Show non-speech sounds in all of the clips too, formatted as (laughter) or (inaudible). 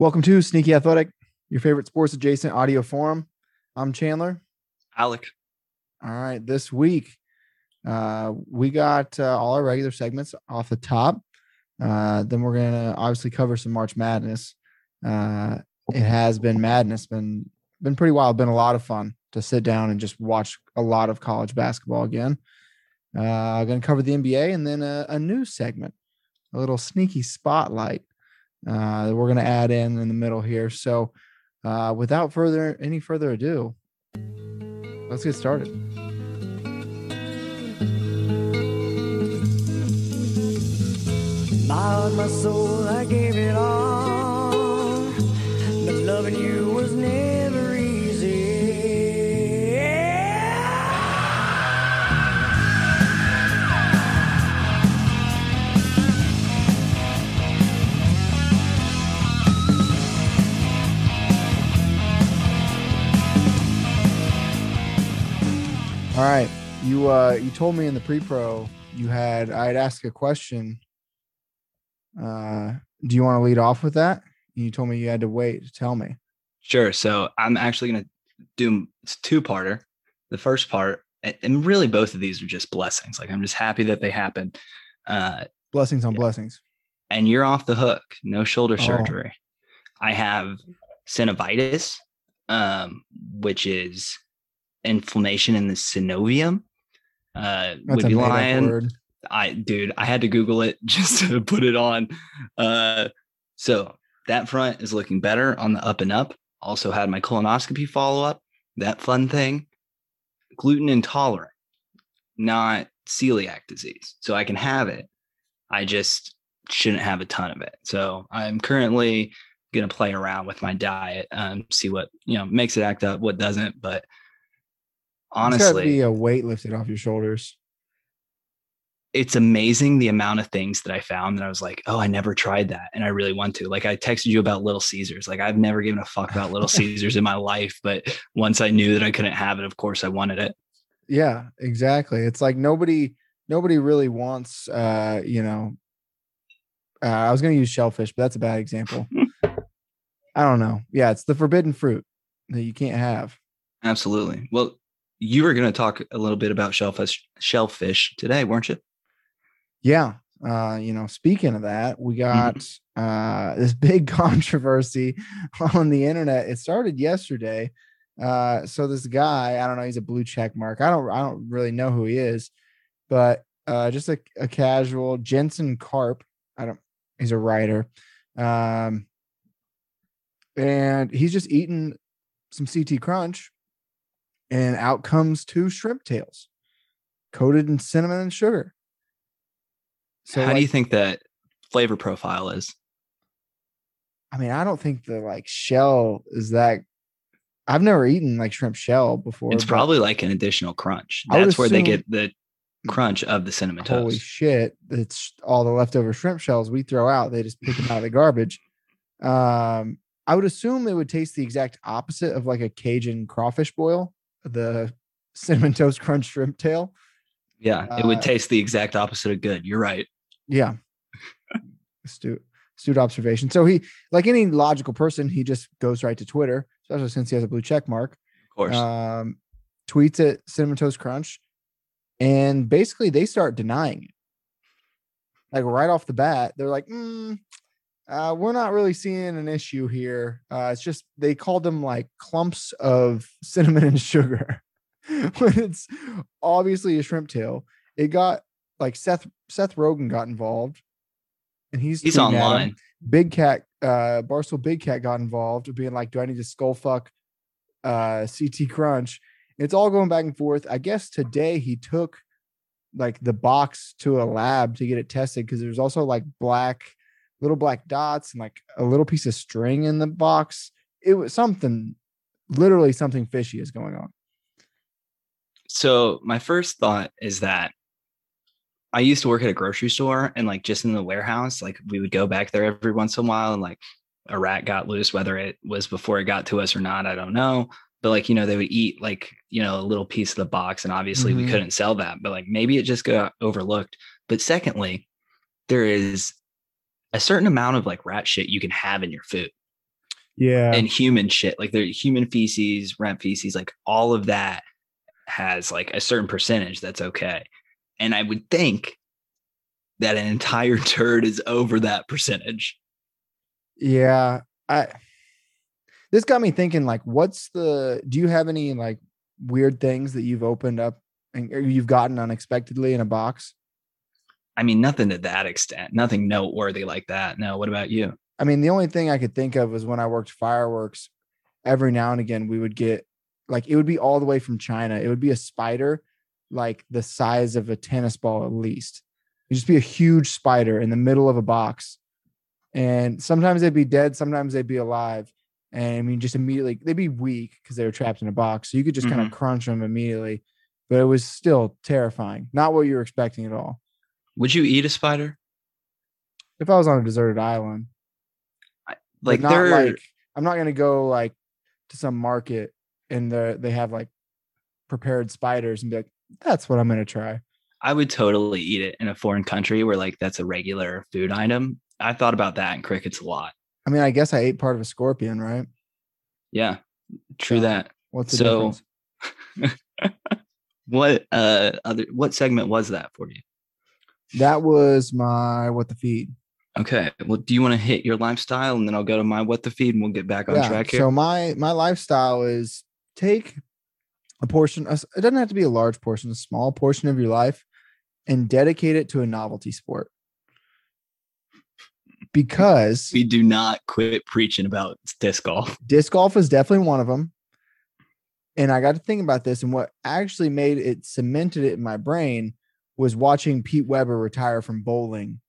Welcome to Sneaky Athletic, your favorite sports adjacent audio forum. I'm Chandler. Alec. All right, this week uh, we got uh, all our regular segments off the top. Uh, then we're gonna obviously cover some March Madness. Uh, it has been madness, been been pretty wild, been a lot of fun to sit down and just watch a lot of college basketball again. Uh, going to cover the NBA and then a, a news segment, a little sneaky spotlight uh, that we're going to add in in the middle here. So, uh, without further any further ado, let's get started. Heart, my soul, I gave it all. All right, you uh, you told me in the pre-pro you had I'd ask a question. Uh, do you want to lead off with that? You told me you had to wait to tell me. Sure. So I'm actually going to do it's two parter. The first part, and- and really both of these are just blessings. Like I'm just happy that they happened. Uh, Blessings on Yeah. blessings. and you're off the hook. No shoulder Oh. surgery. I have synovitis, um, which is inflammation in the synovium. Uh, That's would a be lying. word. I dude, I had to Google it (laughs) just to put it on. Uh, so that front is looking better on the up and up. Also had my colonoscopy follow up. That fun thing. Gluten intolerant, not celiac disease. So I can have it. I just shouldn't have a ton of it. So I'm currently gonna play around with my diet, um, see what you know makes it act up, what doesn't. But honestly, be a weight lifted off your shoulders. it's amazing the amount of things that I found that I was like, oh, I never tried that. And I really want to. Like I texted you about Little Caesars. Like I've never given a fuck about Little (laughs) Caesars in my life. But once I knew that I couldn't have it, of course I wanted it. Yeah, exactly. It's like nobody nobody really wants uh, you know, uh, I was going to use shellfish, but that's a bad example. (laughs) I don't know. Yeah, it's the forbidden fruit that you can't have. Absolutely. Well, you were going to talk a little bit about shellfish shellfish today, weren't you? Yeah. Uh, you know, speaking of that, we got uh this big (laughs) controversy on the internet. It started yesterday. Uh, so this guy, I don't know, he's a blue check mark. I don't I don't really know who he is, but uh just a, a casual Jensen Karp. I don't he's a writer. Um and he's just eating some CT crunch, and out comes two shrimp tails coated in cinnamon and sugar. So How do you think that flavor profile is? I mean, I don't think the like shell is that. I've never eaten like shrimp shell before. It's probably like an additional crunch. That's where they get the crunch of the cinnamon holy toast. shit. It's all the leftover shrimp shells we throw out. They just pick them out of the garbage. Um, I would assume it would taste the exact opposite of like a Cajun crawfish boil, the cinnamon toast crunch shrimp tail. Yeah, it would Uh, taste the exact opposite of good. You're right. Yeah. (laughs) astute, astute observation. So he, like any logical person, he just goes right to Twitter, especially since he has a blue check mark. Of course. um, tweets at Cinnamon Toast Crunch, and basically they start denying it. Like right off the bat, they're like, mm, uh, "We're not really seeing an issue here. Uh, it's just they called them like clumps of (laughs) cinnamon and sugar (laughs) when it's obviously a shrimp tail." It got like Seth Seth Rogen got involved, and he's He's tweeting at him. online. Big Cat, uh, Barstool Big Cat got involved, being like, "Do I need to skull fuck uh, CT Crunch?" It's all going back and forth. I guess today he took like the box to a lab to get it tested because there's also like black, little black dots and like a little piece of string in the box. It was something, literally something fishy is going on. So my first thought is that I used to work at a grocery store and like just in the warehouse, like we would go back there every once in a while and like a rat got loose, whether it was before it got to us or not, I don't know. But like, you know, they would eat like, you know, a little piece of the box and obviously Mhm. we couldn't sell that, but like maybe it just got overlooked. But secondly, there is a certain amount of like rat shit you can have in your food. Yeah. and human shit. Like they're human feces, rat feces, like all of that has like a certain percentage that's okay. And I would think that an entire (laughs) turd is over that percentage. Yeah, I this got me thinking like what's the do you have any like weird things that you've opened up and you've gotten unexpectedly in a box? I mean, nothing to that extent, nothing noteworthy like that. No, what about you? I mean, the only thing I could think of was when I worked fireworks, every now and again we would get like it would be all the way from China. It would be a spider like the size of a tennis ball at least. It'd just be a huge spider in the middle of a box. And sometimes they'd be dead, sometimes they'd be alive. And I mean, just immediately they'd be weak because they were trapped in a box. So you could just kind of mm-hmm. crunch them immediately. But it was still terrifying. Not what you were expecting at all. Would you eat a spider? If I was on a deserted island, but Like not they're like I'm not gonna go like to some market and the they have like prepared spiders and be like, that's what I'm gonna try. I would totally eat it in a foreign country where like that's a regular food item. I thought about that in crickets a lot. I mean, I guess I ate part of a scorpion, right? Yeah, true So, that. What's the So- difference? (laughs) What uh other what segment was that for you? That was my what the feed. Okay. Well, do you want to hit your lifestyle and then I'll go to my what the feed and we'll get back on track here? So my my lifestyle is take a portion. It doesn't have to be a large portion, a small portion of your life, and dedicate it to a novelty sport. Because we do not quit preaching about disc golf. disc golf is definitely one of them. And I got to think about this, and what actually made it cemented it in my brain was watching Pete Weber retire from bowling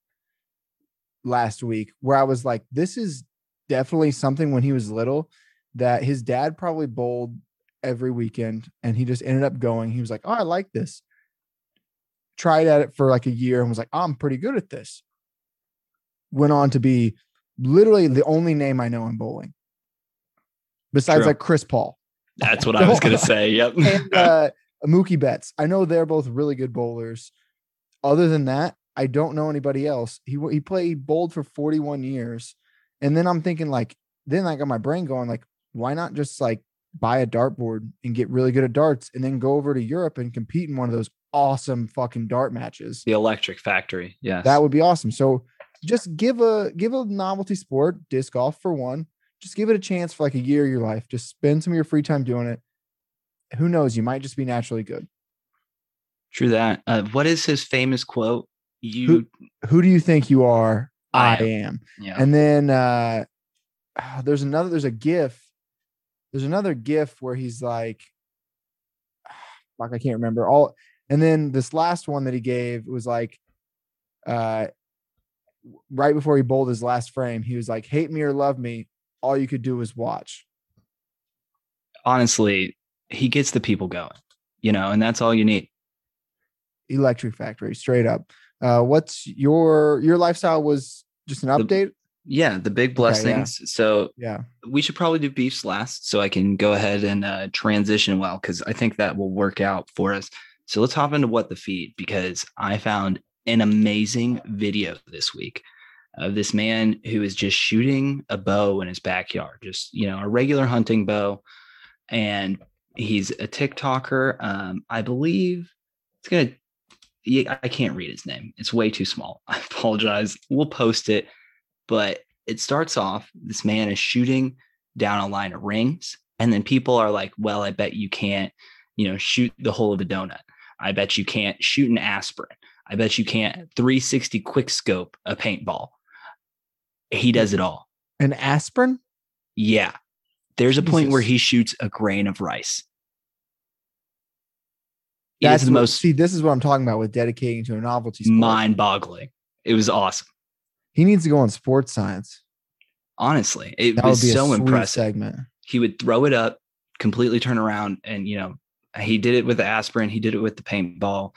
last week, where I was like, this is definitely something when he was little that his dad probably bowled every weekend and he just ended up going. He was like, Oh, I like this. Tried at it for like a year and was like, oh, I'm pretty good at this. Went on to be literally the only name I know in bowling. Besides True. like Chris Paul That's what I was gonna (laughs) say. Yep. and uh, Mookie Betts. I know they're both really good bowlers. Other than that, I don't know anybody else. He he played bowled for 41 years, and then I'm thinking like, then I got my brain going like, why not just like buy a dartboard and get really good at darts, and then go over to Europe and compete in one of those awesome fucking dart matches? the Electric Factory. Yes. That would be awesome. So just give a give a novelty sport, disc golf for one. Just give it a chance for like a year of your life. Just spend some of your free time doing it. Who knows? You might just be naturally good. True that. Uh, what is his famous quote? You. Who do you think you are? I I, am. am. yeah. And then uh ah, there's another there's a gif. There's another gif where he's like (sighs) fuck, I can't remember. All and then this last one that he gave was like uh right before he bowled his last frame, he was like, hate me or love me, all you could do was watch. Honestly, he gets the people going. You know, and that's all you need. Electric Factory, straight up. Uh what's your your lifestyle was just an The- update? Yeah, the big Okay, yeah. blessings. So Yeah. we should probably do beefs last so I can go ahead and uh, transition well because I think that will work out for us. So let's hop into what the feed because I found an amazing video this week of this man who is just shooting a bow in his backyard, just you know, a regular hunting bow. And he's a TikToker. Um, I believe it's gonna I can't read his name. It's way too small. (laughs) I apologize. We'll post it. But it starts off this man is shooting down a line of rings. And then people are like, well, I bet you can't, you know, shoot the whole of a donut. I bet you can't shoot an aspirin. I bet you can't 360 quick scope a paintball. He does it all. An aspirin? Yeah. There's a point where he shoots a grain of rice. It That's the what- most see, this is what I'm talking about with dedicating to a novelty sport. mind boggling. It was awesome. He needs to go on sports science. Honestly, it That was so impressive. segment. he would throw it up, completely turn around, and you know, he did it with the aspirin, he did it with the paintball.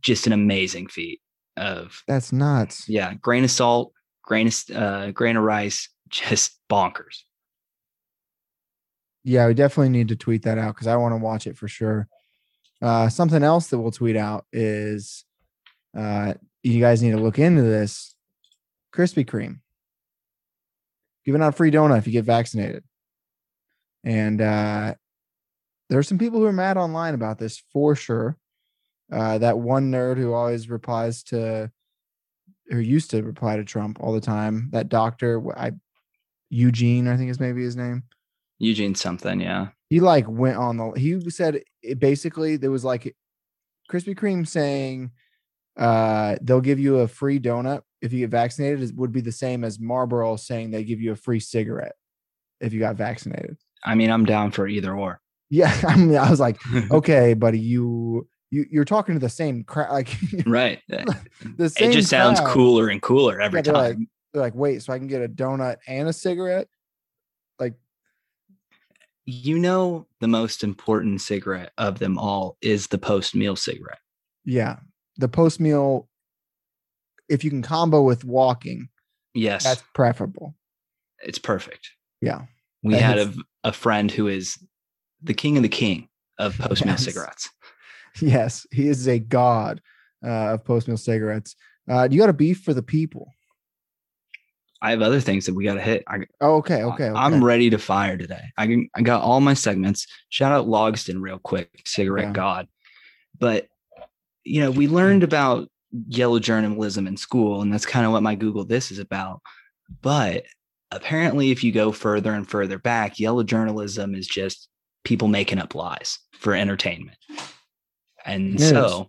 Just an amazing feat of That's nuts. yeah, grain of salt, grain of uh, grain of rice, (laughs) just bonkers. Yeah, we definitely need to tweet that out because I want to watch it for sure. Uh, something else that we'll tweet out is uh, you guys need to look into this Krispy Kreme. giving out free donut if you get vaccinated. And uh, are some people who are mad online about this for sure. Uh, that one nerd who always replies to, who used to reply to Trump all the time. That doctor, I, Eugene, I think is maybe his name. Eugene something, yeah. He like went on the. He said it basically there was like Krispy Kreme saying uh they'll give you a free donut if you get vaccinated is would be the same as Marlboro saying they give you a free cigarette if you got vaccinated. I mean, I'm down for either or. Yeah, (laughs) I mean, I was like, (laughs) okay, buddy, you you you're talking to the same crowd, like (laughs) right. the same. It just sounds cooler and cooler every Yeah, like- time. They're like, wait, so I can get a donut and a cigarette? You know, the most important cigarette of them all is the post meal cigarette. yeah, the post meal. If you can combo with walking, Yes, that's preferable. it's perfect. Yeah. We That had hits- a, a friend who is the king of the king of (laughs) post meal Yes. cigarettes. Yes, he is a god uh, of post meal cigarettes. Uh, you got a beef for the people. I have other things that we got to hit. I, Oh, okay, okay, okay. I'm ready to fire today. I can, I got all my segments. Shout out Logston real quick, cigarette Yeah. god. But you know, we learned about yellow journalism in school, and that's kind of what my Google this is about. But apparently, if you go further and further back, yellow journalism is just people making up lies for entertainment. And News. so,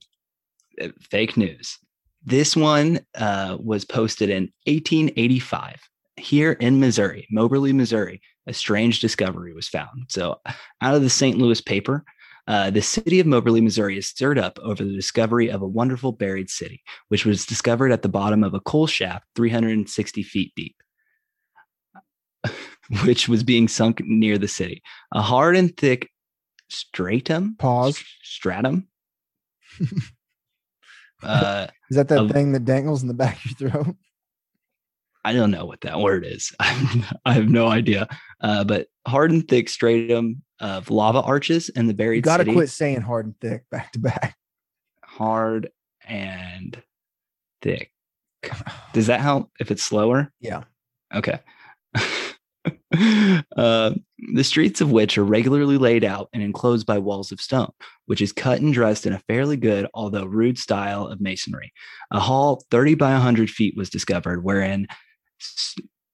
uh, fake news. This one uh, was posted in 1885 here in Missouri, Moberly, Missouri. A strange discovery was found. So, out of the St. Louis paper, uh, the city of Moberly, Missouri is stirred up over the discovery of a wonderful buried city, which was discovered at the bottom of a coal shaft 360 feet deep, (laughs) which was being sunk near the city. A hard and thick stratum, Pause. stratum. (laughs) uh, (laughs) Is that that of- thing that dangles in the back of your throat? I don't know what that word is. (laughs) I have no idea. Uh, but hard and thick stratum of lava arches and the buried You got to city. quit saying hard and thick back to back. Hard and thick. (sighs) Does that help if it's slower? Yeah. Okay. (laughs) uh, the streets of which are regularly laid out and enclosed by walls of stone, which is cut and dressed in a fairly good, although rude style of masonry. A hall 30 by 100 feet was discovered, wherein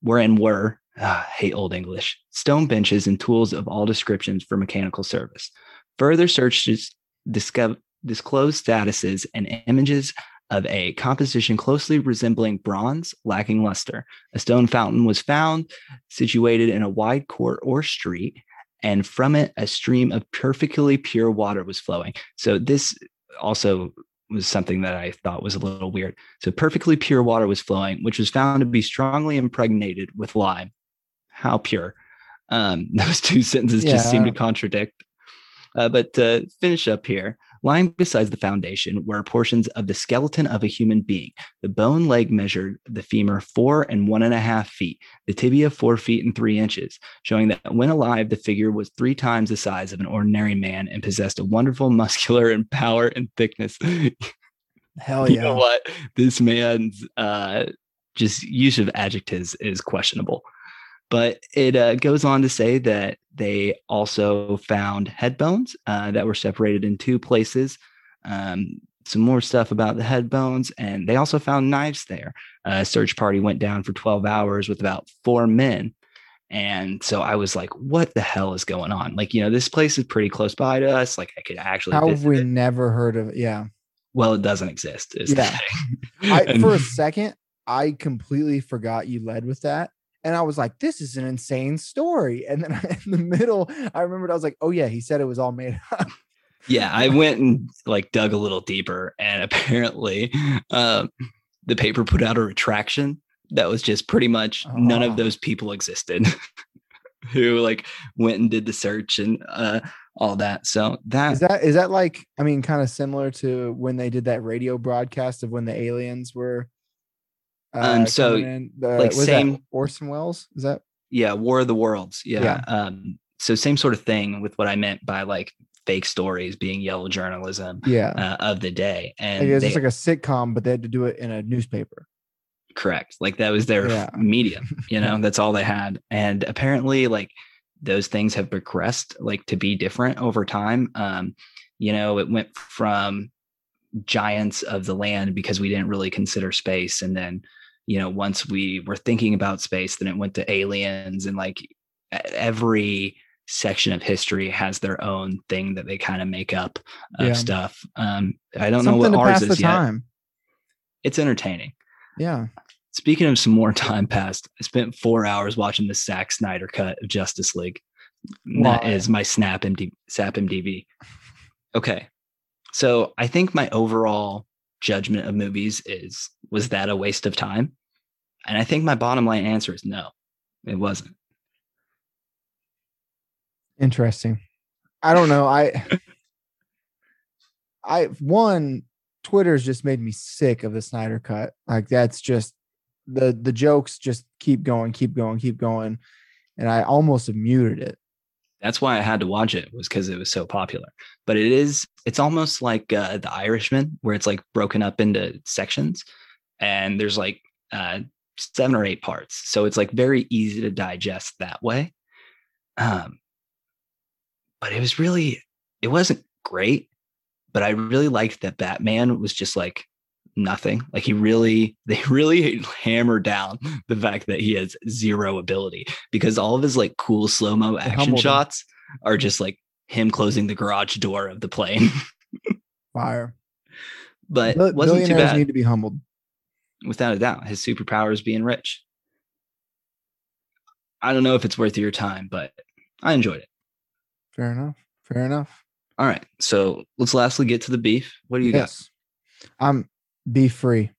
wherein were ah, hate old English stone benches and tools of all descriptions for mechanical service. Further searches discover, disclosed statuses and images of a composition closely resembling bronze, lacking luster. A stone fountain was found situated in a wide court or street, and from it a stream of perfectly pure water was flowing. So this also was something that I thought was a little weird. So perfectly pure water was flowing, which was found to be strongly impregnated with lime. How pure? Um, (laughs) those two sentences just seem to contradict. Uh, but to finish up here, lying beside the foundation were portions of the skeleton of a human being. The bone leg measured the femur four and one and a half feet, the tibia four feet and three inches, showing that when alive, the figure was three times the size of an ordinary man and possessed a wonderful (laughs) muscular and power and thickness. (laughs) Hell you yeah. know what? This man's uh, just use of adjectives is questionable. But it uh, goes on to say that they also found head bones uh, that were separated in two places. Um, some more stuff about the head bones, and they also found knives there. A search party went down for 12 hours with about four men. And so I was like, what the hell is going on? Like, you know, this place is pretty close by to us. Like, I could actually How have we it. never heard of it? Yeah. Well, it doesn't exist. Is Yeah. I, (laughs) for a second, I completely forgot you led with that. And I was like, this is an insane story. And then (laughs) in the middle, I remembered I was like, oh, yeah, he said it was all made up. yeah i went and like dug a little deeper and (laughs) apparently um, the paper put out a retraction that was just pretty much none Oh. of those people existed (laughs) who like went and did the search and uh, all that so that, Is that is that like I mean, kind of similar to when they did that radio broadcast of when the aliens were uh, Um, so? The, like, was that same- Orson Welles? Is that yeah war of the worlds yeah, Yeah. Um, so same sort of thing with what i meant by like fake stories being yellow journalism yeah? uh, of the day and it was they- just like a sitcom, but they had to do it in a newspaper. correct. Like that was their Yeah. (laughs) medium, you know, (laughs) that's all they had. And apparently, like those things have progressed like to be different over time. Um, you know, it went from giants of the land because we didn't really consider space. And then, you know, once we were thinking about space, then it went to aliens and like every section of history has their own thing that they kind of make up of Yeah. stuff. Um, I don't Something know what ours is yet. time. It's entertaining. Yeah. Speaking of some more time passed, I spent four hours watching the Zack Snyder cut of Justice League. That is my Snap MD, SAP MDB. Okay, so I think my overall judgment of movies is was that a waste of time? And I think my bottom line answer is no, it wasn't. Interesting. I don't know. I (laughs) I one Twitter's just made me sick of the Snyder cut. Like that's just the the jokes just keep going, keep going, keep going. And I almost have muted it. That's why I had to watch it was because it was so popular. But it is it's almost like uh, The Irishman, where it's like broken up into sections, and there's like uh, seven or eight parts, so it's like very easy to digest that way. Um, but it was really it wasn't great, but I really liked that Batman was just like nothing. Like he really (laughs) they really hammered down the fact that he has zero ability because all of his like cool slow mo action humbled him. shots are just like him closing the garage door of the plane. (laughs) Fire. but Bill- wasn't too bad need to be humbled. Without a doubt. His superpower is being rich. I don't know if it's worth your time, but I enjoyed it. Fair enough. Fair enough. All right. So let's lastly get to the beef. What do you got? yes. I'm beef free.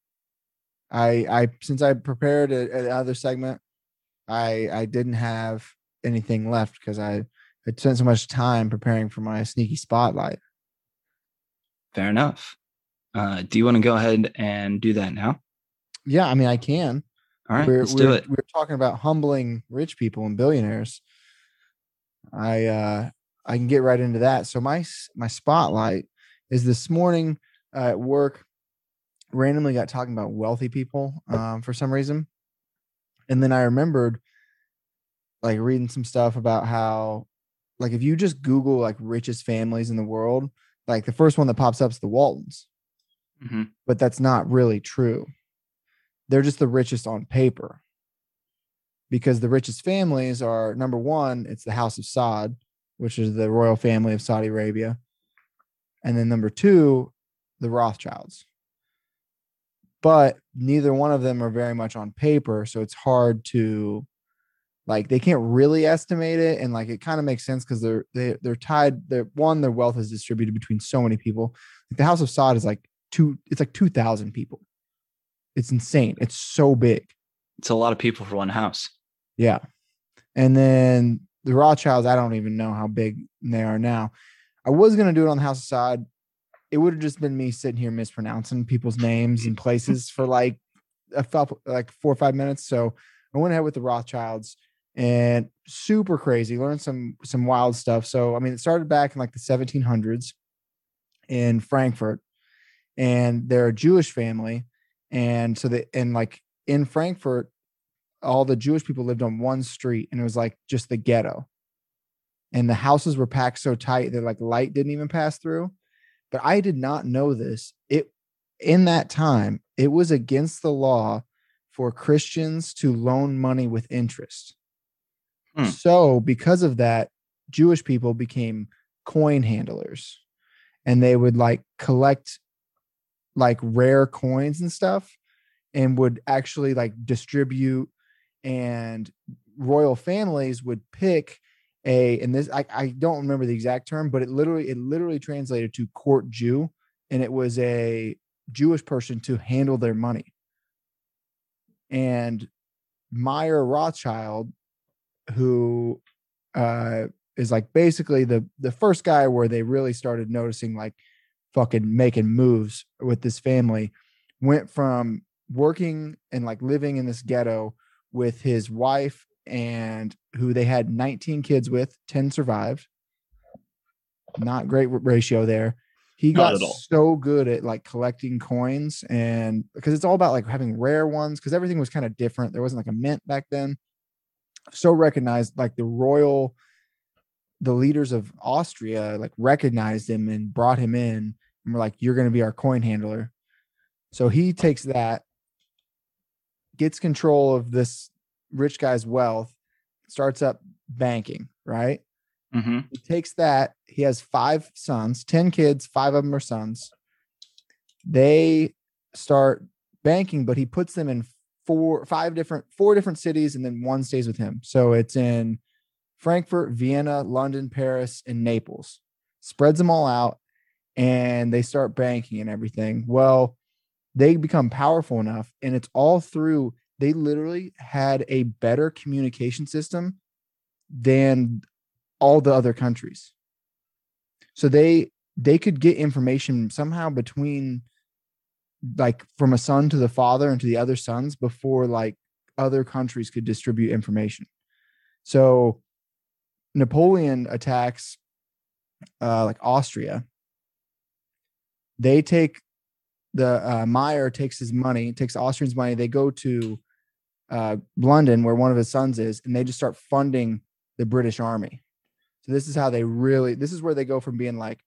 I I since I prepared another segment, I I didn't have anything left because I had spent so much time preparing for my sneaky spotlight. Fair enough. Uh, do you want to go ahead and do that now? Yeah, I mean I can. All right, we're, let's we're, do it. We're talking about humbling rich people and billionaires. I uh I can get right into that. So my my spotlight is this morning uh, at work. Randomly got talking about wealthy people um, for some reason, and then I remembered like reading some stuff about how like if you just Google like richest families in the world, like the first one that pops up is the Waltons Mhm. but that's not really true. They're just the richest on paper. Because the richest families are number one, it's the House of Saud, which is the royal family of Saudi Arabia. And then number two, the Rothschilds. But neither one of them are very much on paper. So it's hard to like they can't really estimate it. And like it kind of makes sense because they're they they're tied. They're one, their wealth is distributed between so many people. Like the House of Saud is like two it's like 2000 people it's insane. It's so big. It's a lot of people for one house. yeah. And then the rothschilds i don't even know how big they are now. I was going to do it on the house side it would have just been me sitting here mispronouncing people's names and places for like a couple like four or five minutes. So i went ahead with the rothschilds and super crazy learned some some wild stuff. So i mean it started back in like the 1700s in frankfurt and they're a Jewish family. And so they and like in Frankfurt, all the Jewish people lived on one street, and it was like just the ghetto. And the houses were packed so tight that like light didn't even pass through. But I did not know this. It in that time, it was against the law for Christians to loan money with interest. Hmm. So because of that, Jewish people became coin handlers and they would like collect like rare coins and stuff and would actually like distribute and royal families would pick a and this I, I don't remember the exact term but it literally it literally translated to court jew and it was a jewish person to handle their money. And mayer rothschild who uh is like basically the the first guy where they really started noticing like fucking making moves with this family went from working and like living in this ghetto with his wife and who they had 19 kids with 10 survived. Not great ratio there. He got so good at like collecting coins and because it's all about like having rare ones because everything was kind of different. There wasn't like a mint back then. So recognized like the royal the leaders of austria like recognized him and brought him in and were like you're going to be our coin handler so he takes that gets control of this rich guy's wealth starts up banking right hmm he takes that. He has five sons, 10 kids, five of them are sons. They start banking, but he puts them in four, five different, four different cities, and then one stays with him. So it's in Frankfurt, Vienna, London, Paris, and Naples. Spreads them all out and they start banking and everything. Well, they become powerful enough, and it's all through they literally had a better communication system than all the other countries. So they they could get information somehow between like from a son to the father and to the other sons before like other countries could distribute information. So Napoleon attacks uh like Austria. They take the uh Mayer takes his money, takes Austrians' money, they go to uh London where one of his sons is, and they just start funding the British army. So this is how they really this is where they go from being like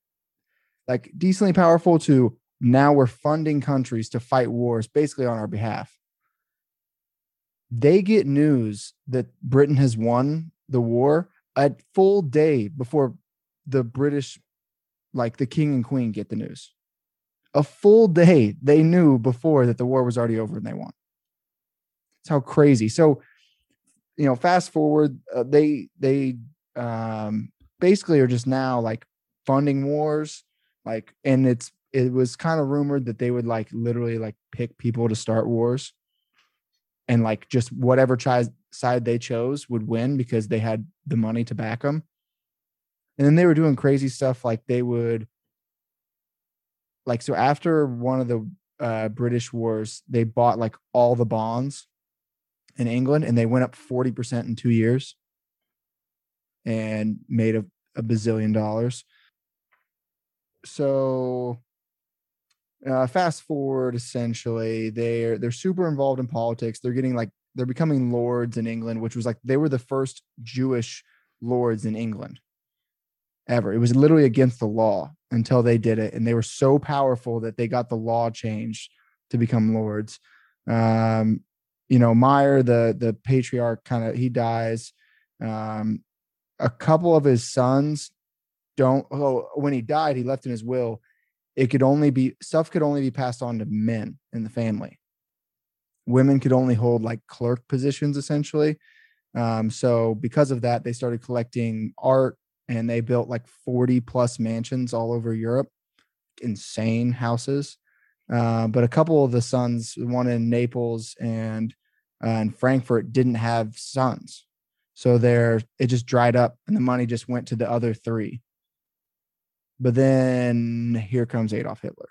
like decently powerful to now we're funding countries to fight wars basically on our behalf. They get news that Britain has won the war a full day before the British like the king and queen get the news. A full day they knew before that the war was already over and they won. It's how crazy. So you know, fast forward, uh, they they um basically are just now like funding wars like and it's it was kind of rumored that they would like literally like pick people to start wars and like just whatever side they chose would win because they had the money to back them and then they were doing crazy stuff like they would like so after one of the uh british wars they bought like all the bonds in england and they went up 40% in two years and made a, a bazillion dollars. So uh, fast forward essentially they're they're super involved in politics they're getting like they're becoming lords in england which was like they were the first jewish lords in england ever. It was literally against the law until they did it and they were so powerful that they got the law changed to become lords. Um you know mayer the the patriarch kind of he dies. Um a couple of his sons don't oh, when he died he left in his will. It could only be stuff could only be passed on to men in the family. Women could only hold like clerk positions essentially. Um, so because of that they started collecting art and they built like 40 plus mansions all over europe insane houses uh, but a couple of the sons one in naples and uh, in frankfurt didn't have sons so there it just dried up and the money just went to the other three but then here comes Adolf Hitler.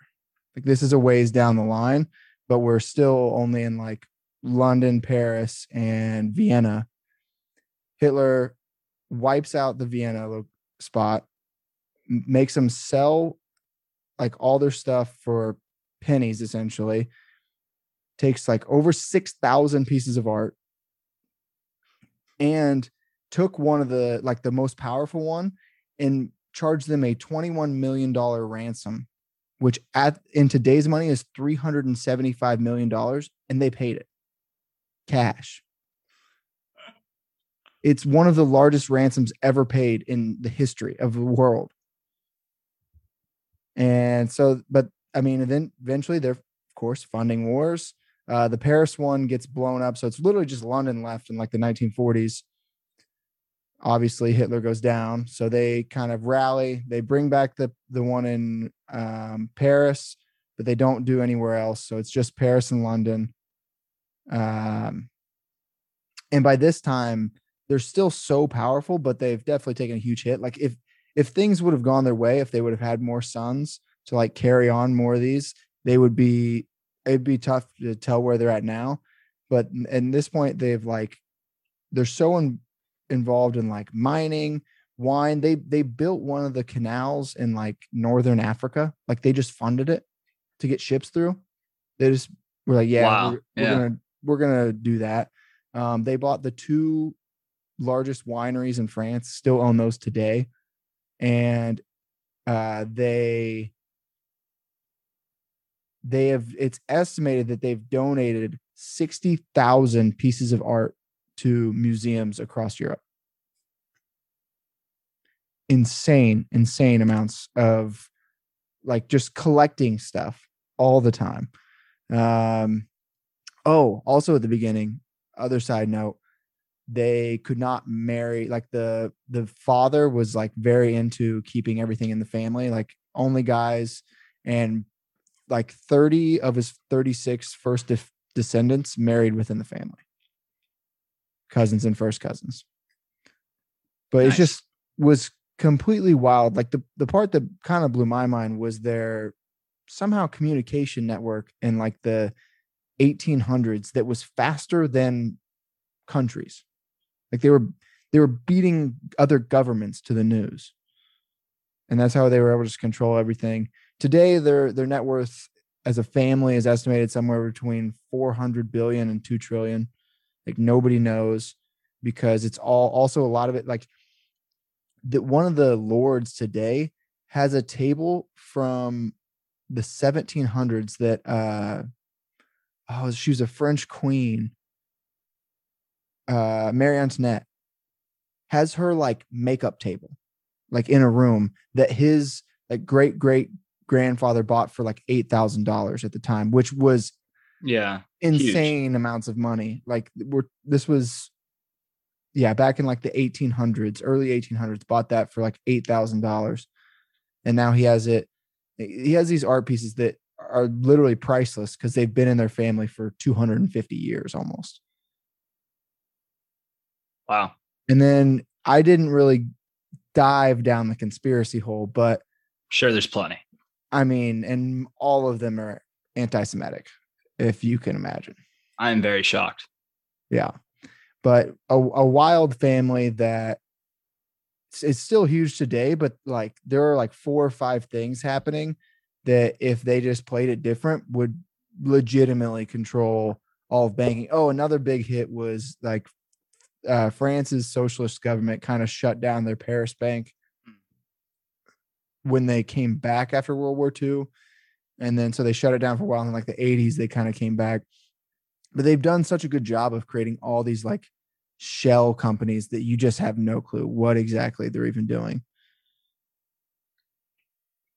Like this is a ways down the line, but we're still only in like London, Paris, and Vienna. Hitler wipes out the Vienna spot, makes them sell like all their stuff for pennies essentially. Takes like over 6,000 pieces of art. And took one of the like the most powerful one and charged them a 21 million dollar ransom which at in today's money is 375 million dollars and they paid it. Cash it's one of the largest ransoms ever paid in the history of the world and so but i mean then eventually they're of course funding wars uh, the paris one gets blown up so it's literally just london left in like the 1940s obviously Hitler goes down. So they kind of rally. They bring back the the one in um, Paris, but they don't do anywhere else. So it's just Paris and London. Um, and by this time, they're still so powerful, but they've definitely taken a huge hit. Like if if things would have gone their way, if they would have had more sons to like carry on more of these, they would be. It'd be tough to tell where they're at now, but at this point, they've like they're so in, involved in like mining, wine. They they built one of the canals in like northern Africa. Like they just funded it to get ships through. They just were like, yeah, Wow, we're, we're yeah. gonna we're gonna do that. Um, they bought the two largest wineries in France, still own those today, and uh, they they have it's estimated that they've donated 60,000 pieces of art to museums across Europe. Insane, insane amounts of like just collecting stuff all the time. Um oh, also at the beginning, other side note, they could not marry like the the father was like very into keeping everything in the family, like only guys and like 30 of his 36 first def- descendants married within the family. Cousins and first cousins. But Nice. it just was completely wild like the the part that kind of blew my mind was their somehow communication network in like the 1800s that was faster than countries like they were they were beating other governments to the news. And that's how they were able to just control everything. Today their their net worth as a family is estimated somewhere between 400 billion and 2 trillion. Like nobody knows because it's all also a lot of it like that one of the lords today has a table from the 1700s that uh oh she was a french queen uh marie antoinette has her like makeup table like in a room that his like great great grandfather bought for like eight thousand dollars at the time, which was Yeah. insane amounts of money. Like we're this was yeah, back in like the 1800s, early 1800s, bought that for like eight thousand dollars, and now he has it. He has these art pieces that are literally priceless because they've been in their family for 250 years almost. Wow. And then I didn't really dive down the conspiracy hole, but Sure, there's plenty. I mean, and all of them are anti-Semitic, if you can imagine. I'm very shocked. Yeah. But a, a wild family that it's still huge today, but like there are like four or five things happening that if they just played it different would legitimately control all of banking. Oh, another big hit was like uh, France's socialist government kind of shut down their Paris bank when they came back after World War II. And then so they shut it down for a while. In like the 80s, they kind of came back. But they've done such a good job of creating all these like shell companies that you just have no clue what exactly they're even doing.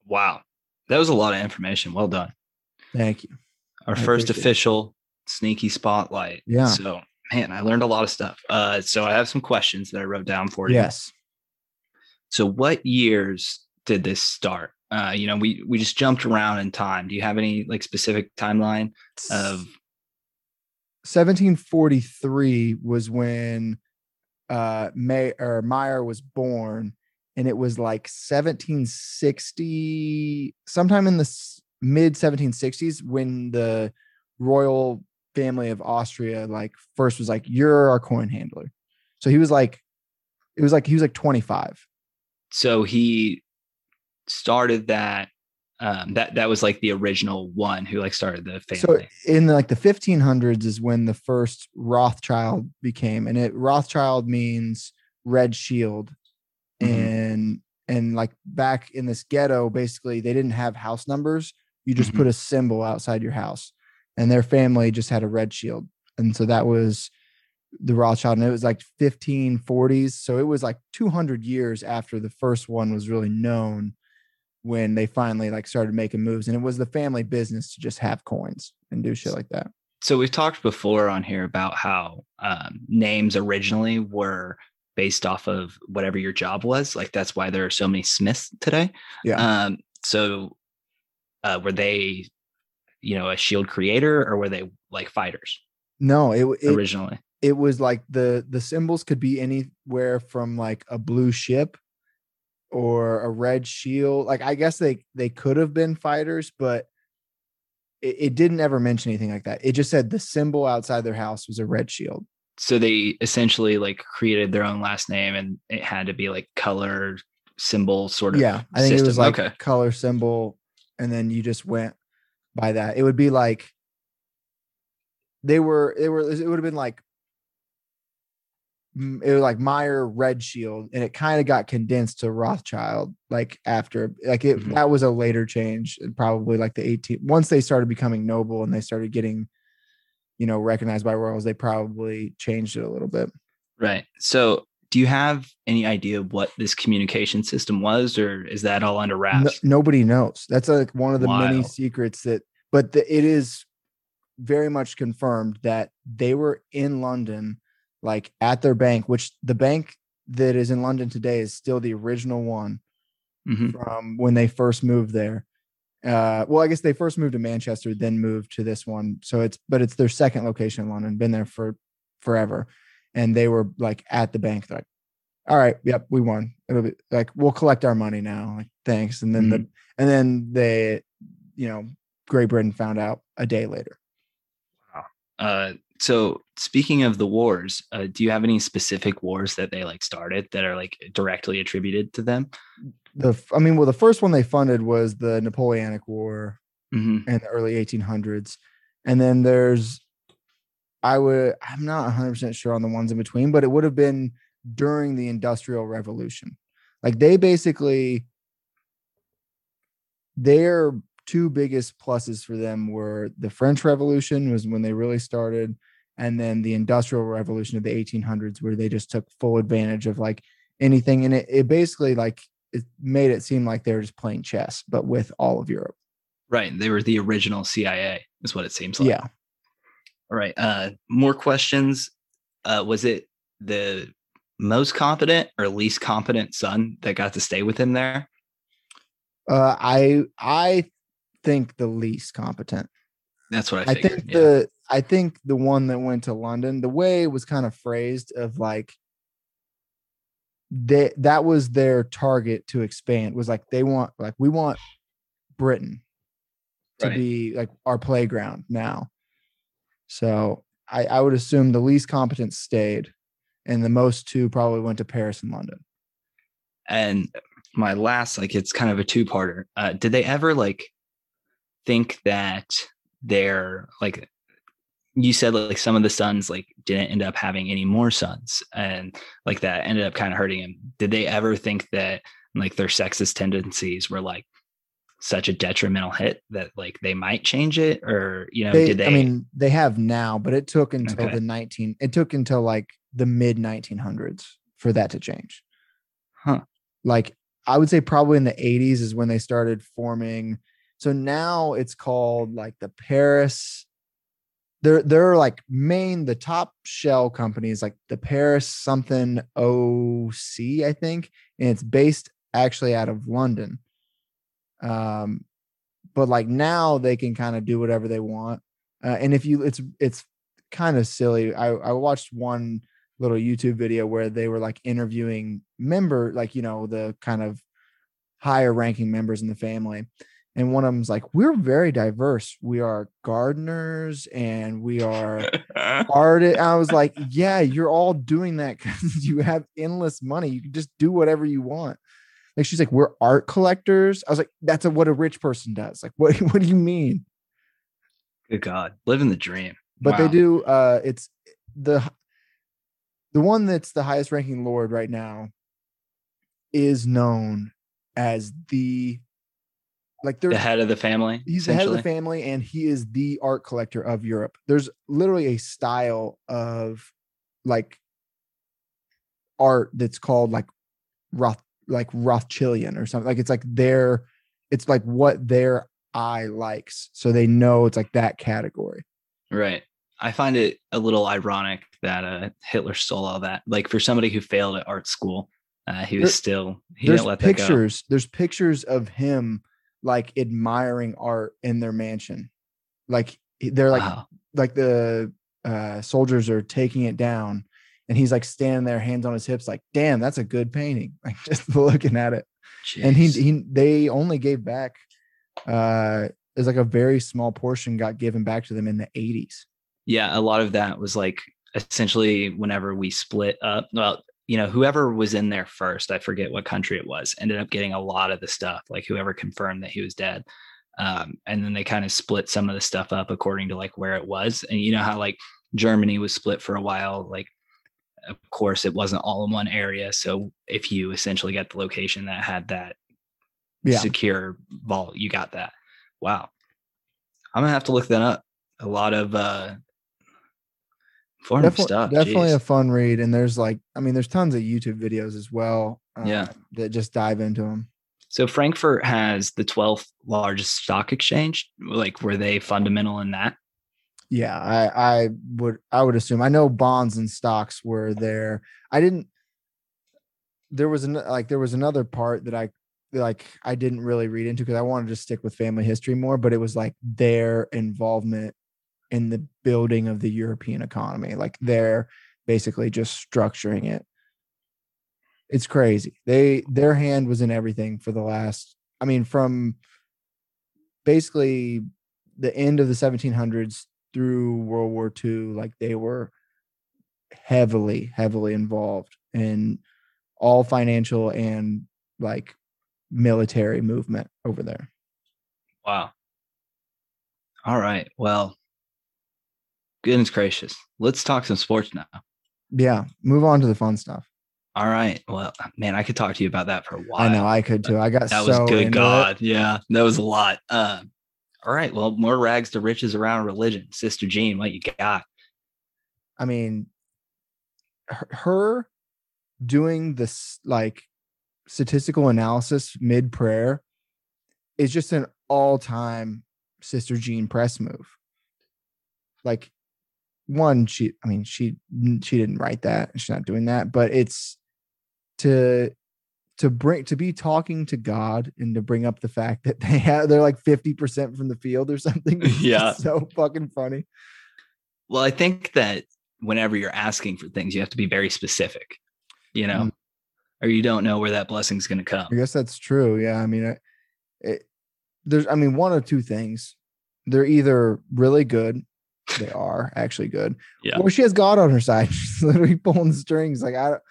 Wow. That was a lot of information. Well done. Thank you. Our I first appreciate it. official sneaky spotlight. Yeah. So, man, I learned a lot of stuff. Uh, so I have some questions that I wrote down for you. Yes. So, what years did this start? Uh, you know, we we just jumped around in time. Do you have any like specific timeline of? 1743 was when uh May or Meyer was born, and it was like 1760, sometime in the mid 1760s when the royal family of Austria like first was like, You're our coin handler. So he was like, it was like he was like 25. So he started that. Um, that that was like the original one who like started the family. So in like the 1500s is when the first Rothschild became, and it Rothschild means red shield, Mhm. and and like back in this ghetto, basically they didn't have house numbers. You just Mhm. put a symbol outside your house, and their family just had a red shield, and so that was the Rothschild, and it was like 1540s, so it was like 200 years after the first one was really known when they finally like started making moves and it was the family business to just have coins and do shit like that. So we've talked before on here about how um, names originally were based off of whatever your job was like that's why there are so many smiths today. Yeah. um, so uh, were they you know a shield creator or were they like fighters? No it, it originally. it was like the the symbols could be anywhere from like a blue ship or a red shield. Like i guess they they could have been fighters but it, it didn't ever mention anything like that. It just said the symbol outside their house was a red shield. So they essentially like created their own last name and it had to be like color symbol sort of Yeah, I think it was like okay. color symbol, and then you just went by that. It would be like they were. They were. It would have been like it was like Mayer Red Shield, and it kind of got condensed to Rothschild. Like after, like it Mhm. that was a later change, and probably like the 18. Once they started becoming noble and they started getting, you know, recognized by royals, they probably changed it a little bit. right so do you have any idea what this communication system was or is that all under No- wraps nobody knows. That's like one of the many secrets that, but the, it is very much confirmed that they were in London, like at their bank, which the bank that is in London today is still the original one Mhm. from when they first moved there. Uh, well, I guess they first moved to Manchester, then moved to this one. So it's, but it's their second location in London, been there for forever. And they were like at the bank, they're like, all right, yep, we won. It'll be like, we'll collect our money now. Like, thanks. And then the, and then they, you know, Great Britain found out a day later. Uh, so speaking of the wars, uh, do you have any specific wars that they like started that are like directly attributed to them? The, i mean, well, the first one they funded was the Napoleonic War hmm in the early 1800s. And then there's, I would, I'm not 100% sure on the ones in between, but it would have been during the Industrial Revolution. Like they basically, their two biggest pluses for them were the French Revolution, was when they really started, and then the Industrial Revolution of the 1800s, where they just took full advantage of like anything. And it, it basically like, it made it seem like they were just playing chess, but with all of Europe. Right. They were the original CIA, is what it seems like. Yeah. All right. Uh, more questions. Uh, was it the most competent or least competent son that got to stay with him there? Uh, I I think the least competent. That's what I I, figured. think yeah. the I think the one that went to London, the way it was kind of phrased of like they that was their target to expand was like they want like we want Britain to Right. be like our playground now. So I, I would assume the least competent stayed and the most two probably went to Paris and London. And my last, like, it's kind of a two parter. Uh, did they ever like think that they're like, you said like some of the sons like didn't end up having any more sons and like that ended up kind of hurting him. Did they ever think that like their sexist tendencies were like such a detrimental hit that like they might change it or you know they, did they I mean, they have now, but it took until Okay. the 19, it took until like the mid 1900s for that to change. Huh. Like I would say probably in the 80s is when they started forming. So now it's called like the Paris. They're they're like main the top shell companies like the Paris something OC I think, and it's based actually out of London. Um, but like now they can kind of do whatever they want. Uh, and if you, it's it's kind of silly. I I watched one little YouTube video where they were like interviewing member, like you know the kind of higher ranking members in the family, and one of them's like, "We're very diverse. We are gardeners and we are (laughs) artists." I was like, "Yeah, you're all doing that because (laughs) you have endless money. You can just do whatever you want." Like she's like, "We're art collectors." I was like, "That's a, what a rich person does." Like, (laughs) what what do you mean? good god living the dream but they do uh it's the the one that's the highest ranking lord right now is known as the like the head of the family he's the head of the family and he is the art collector of Europe. There's literally a style of like art that's called like Roth like Rothschildian or something. Like it's like their it's like what their eye likes. So they know it's like that category. Right. I find it a little ironic that uh, Hitler stole all that. Like for somebody who failed at art school, uh, he was There- still he there's didn't let pictures there's pictures of him like admiring art in their mansion like they're like Wow. like the uh soldiers are taking it down and he's like standing there hands on his hips like damn that's a good painting (laughs) like just (laughs) looking at it and he he they only gave back uh there's like a very small portion got given back to them in the 80s yeah, a lot of that was like essentially whenever we split up, well, you know, whoever was in there first, I forget what country it was, ended up getting a lot of the stuff, like whoever confirmed that he was dead. Um, and then they kind of split some of the stuff up according to like where it was. And you know how like Germany was split for a while, like of course it wasn't all in one area. So if you essentially get the location that had that Yeah. secure vault, you got that. Wow. I'm gonna have to look that up. A lot of uh Definitely, stuff. definitely a fun read. And there's like, I mean, there's tons of YouTube videos as well. Yeah. uh, that just dive into them. So Frankfurt has the 12th largest stock exchange. Like, were they fundamental in that? Yeah, I I would I would assume. I know bonds and stocks were there. I didn't. There was an like there was another part that I like I didn't really read into because I wanted to stick with family history more, but it was like their involvement in the building of the European economy. Like they're basically just structuring it. It's crazy. They their hand was in everything for the last. I mean, from basically the end of the 1700s through World War II, like they were heavily, heavily involved in all financial and like military movement over there. Wow. All right. Well, goodness gracious. Let's talk some sports now. Yeah, move on to the fun stuff. All right. Well, man, I could talk to you about that for a while. I know I could too. I got that so was good into it. god yeah that was a lot uh, all right well more rags to riches around religion sister jean what you got I mean, her, doing this like statistical analysis mid prayer is just an all time Sister Jean press move. Like, one, she, I mean, she she didn't write that. She's not doing that, but it's to to bring to be talking to God and to bring up the fact that they have they're like 50% from the field or something. (laughs) Yeah. So fucking funny. well i think that whenever you're asking for things you have to be very specific you know Mm. or you don't know where that blessing's going to come I guess that's true. Yeah. I mean, it, it, there's, I mean, one of two things. They're either really good, they are actually good, Yeah. or she has God on her side. (laughs) She's literally pulling the strings. Like, I, don't-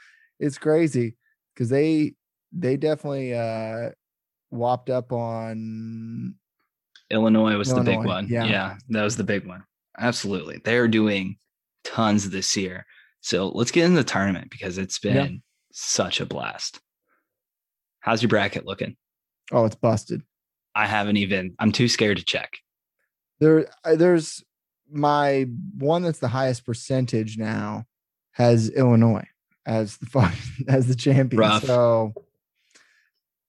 it's crazy because they, they definitely, uh, whopped up on, illinois was the big one yeah. yeah that was the big one absolutely they're doing tons this year so let's get into the tournament because it's been Yeah. such a blast how's your bracket looking oh, it's busted. i haven't even i'm too scared to check There, uh, there's my one that's the highest percentage now has Illinois as the (laughs) as the champion. Rough. So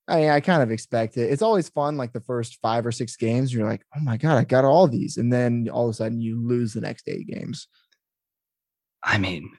I mean, I kind of expect it. It's always fun, like the first five or six games. You're like, oh my god, I got all these, and then all of a sudden you lose the next eight games. I mean,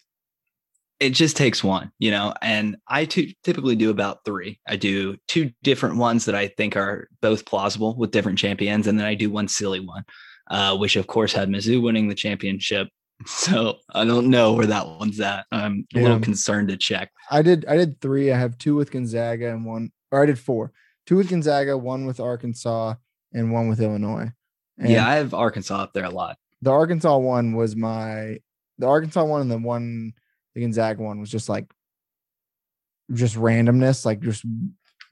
it just takes one, you know, and I t- typically do about three. I do two different ones that I think are both plausible with different champions, and then I do one silly one, uh, which of course had Mizzou winning the championship. (laughs) So I don't know where that one's at. I'm a little concerned to check. I did, I did three. I have two with Gonzaga and one, or I did four. Two with Gonzaga, one with Arkansas, and one with Illinois. And yeah, I have Arkansas up there a lot. the Arkansas one was my the Arkansas one and the one the Gonzaga one was just like just randomness, like just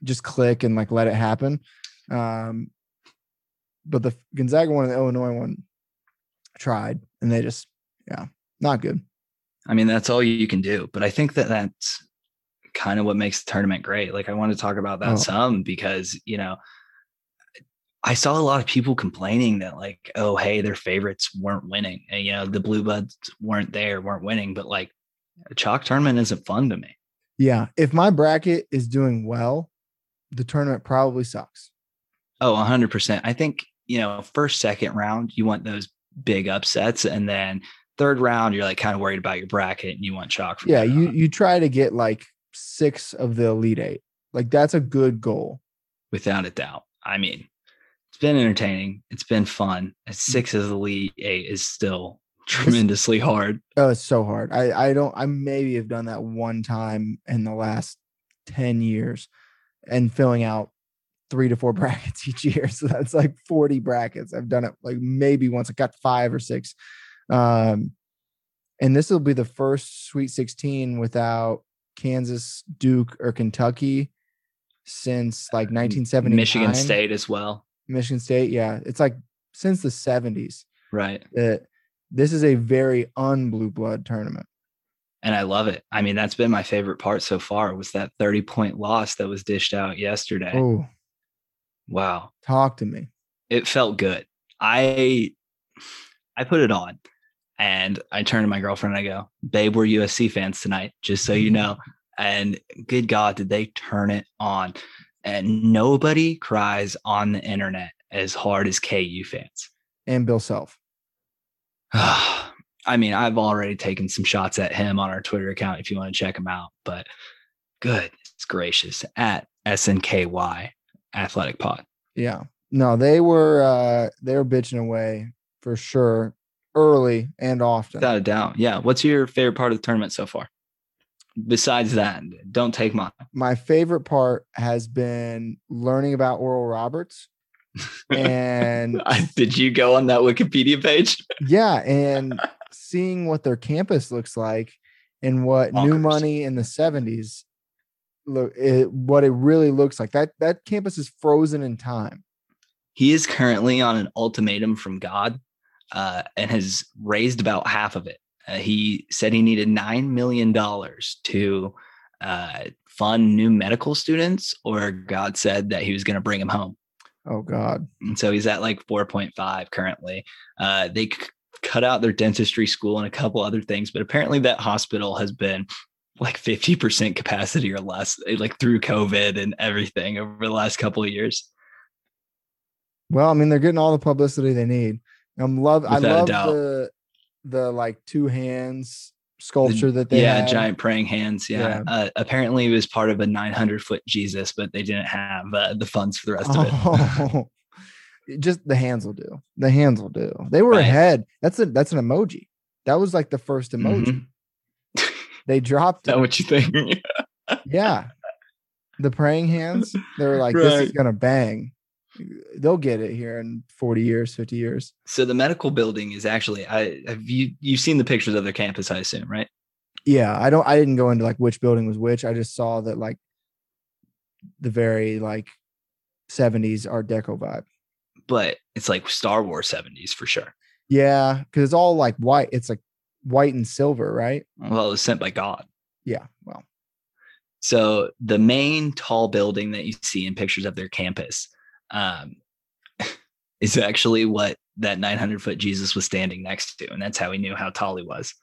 just click and like let it happen. Um but the Gonzaga one and the Illinois one tried and they just yeah, not good. I mean, that's all you can do. But I think that that's kind of what makes the tournament great. Like, I want to talk about that Oh. some because, you know, I saw a lot of people complaining that, like, oh, hey, their favorites weren't winning. And, you know, the Blue Bloods weren't there, weren't winning. But, like, a chalk tournament isn't fun to me. Yeah, if my bracket is doing well, the tournament probably sucks. Oh, 100%. I think, you know, first, second round, you want those big upsets. And then third round, you're like kind of worried about your bracket and you want chalk. Yeah, you on. you try to get like 6 of the elite 8. Like that's a good goal. without a doubt. I mean, it's been entertaining. It's been fun. Mm. Six of the Elite eight is still tremendously hard. Oh, it's so hard. I I don't I maybe have done that one time in the last 10 years and filling out three to four (laughs) brackets each year. So that's like 40 brackets. I've done it like maybe once. I got five or six. Um and this will be the first Sweet 16 without Kansas, Duke, or Kentucky since uh, like 1970. Michigan State as well. Michigan State, yeah, it's like since the 70s. Right. That this is a very unblue blood tournament. And I love it. I mean, that's been my favorite part so far was that 30 point loss that was dished out yesterday. Oh, Wow. talk to me. It felt good. I I put it on and I turn to my girlfriend and I go, babe, we're USC fans tonight, just so you know. (laughs) And good God, did they turn it on? And nobody cries on the internet as hard as KU fans. And Bill Self. (sighs) I mean, I've already taken some shots at him on our Twitter account if you want to check him out, but goodness gracious at SNKY Athletic Pod. Yeah. No, they were uh they were bitching away for sure early and often. Without a doubt. Yeah. What's your favorite part of the tournament so far? Besides that, don't take mine. My favorite part has been learning about Oral Roberts. (laughs) And Did you go on that Wikipedia page? yeah, and seeing what their campus looks like and what new money in the 70s look it, what it really looks like. That that campus is frozen in time. He is currently on an ultimatum from God uh, and has raised about half of it. Uh, he said he needed $9 million to uh, fund new medical students, or God said that he was going to bring him home. Oh God. And so he's at like 4.5 currently. Uh, they c- cut out their dentistry school and a couple other things, but apparently that hospital has been like 50% capacity or less, eh, like through COVID and everything over the last couple of years. Well, I mean, they're getting all the publicity they need. I'm love. I Without a love the the like two hands sculpture that they yeah, had. giant praying hands. Yeah. Yeah. Uh, apparently it was part of a 900 foot Jesus, but they didn't have uh, the funds for the rest of it. Oh, (laughs) just the hands will do. The hands will do. They were Right. ahead. That's a that's an emoji. That was like the first emoji. Mhm. (laughs) They dropped that what you think? (laughs) Yeah. The praying hands, they were like, this is gonna bang. They'll get it here in 40 years, 50 years. so the medical building is actually, I have you, you've seen the pictures of their campus, I assume, right? Yeah, I don't I didn't go into like which building was which. I just saw that like the very like 70s art deco vibe. But it's like Star Wars 70s for sure. Yeah, because it's all like white. It's like white and silver, right? Well, it was sent by God. Yeah. Well, So the main tall building that you see in pictures of their campus um, (laughs) is actually what that 900 foot Jesus was standing next to, and that's how he knew how tall he was.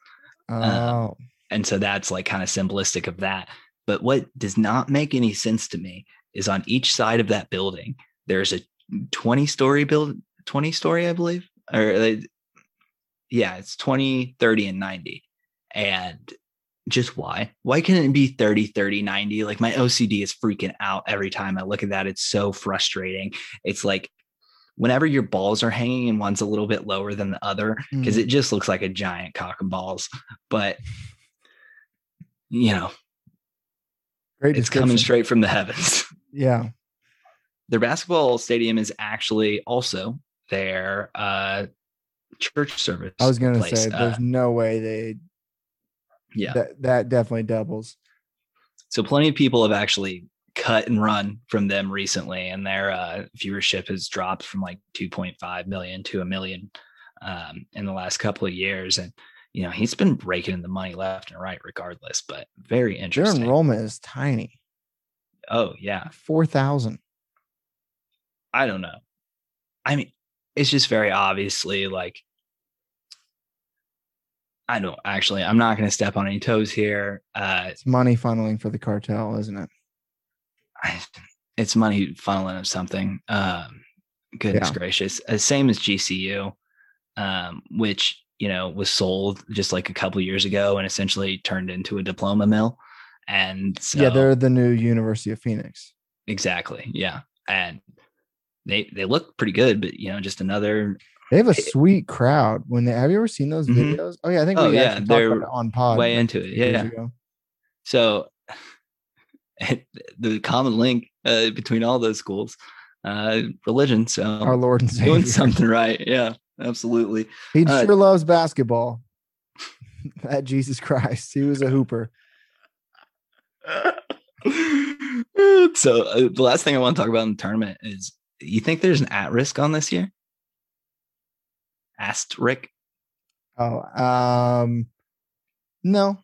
oh, And so that's like kind of symbolistic of that. But what does not make any sense to me is on each side of that building, there's a 20 story build, 20 story, I believe, or yeah, it's 20, 30, and 90. And just why? Why can't it be 30, 30, 90? Like my OCD is freaking out every time I look at that. It's so frustrating. It's like whenever your balls are hanging and one's a little bit lower than the other, because Mhm. it just looks like a giant cock and balls. But you know, great. it's coming straight from the heavens. (laughs) Yeah. Their basketball stadium is actually also their uh church service. I was gonna place. say Uh, there's no way they yeah. that that definitely doubles. So plenty of people have actually cut and run from them recently, and their uh, viewership has dropped from like 2.5 million to a million um, in the last couple of years. And you know he's been raking in the money left and right, regardless. But very Their interesting. enrollment is tiny. oh yeah, Four thousand. I don't know. I mean, it's just very obviously like I don't actually. I'm not going to step on any toes here. Uh, It's money funneling for the cartel, isn't it? I, (sighs) it's money funneling of something. Um, goodness Yeah. gracious. Uh, same as GCU, um, which you know was sold just like a couple years ago and essentially turned into a diploma mill. And so, yeah, they're the new University of Phoenix. exactly yeah, and they they look pretty good, but you know just another. They have a sweet crowd. When they have you ever seen those Mhm. videos? Oh yeah, I think Oh, we yeah, actually they're about it on pod way into it, years yeah. So (laughs) the common link uh, between all those schools, uh, religion. So Our Lord and (laughs) Savior. doing something right. Yeah, absolutely. He uh, sure loves basketball. (laughs) that Jesus Christ, he was a hooper. so uh, the last thing I want to talk about in the tournament is you think there's an asterisk on this year? Asterisk. Oh, um, no,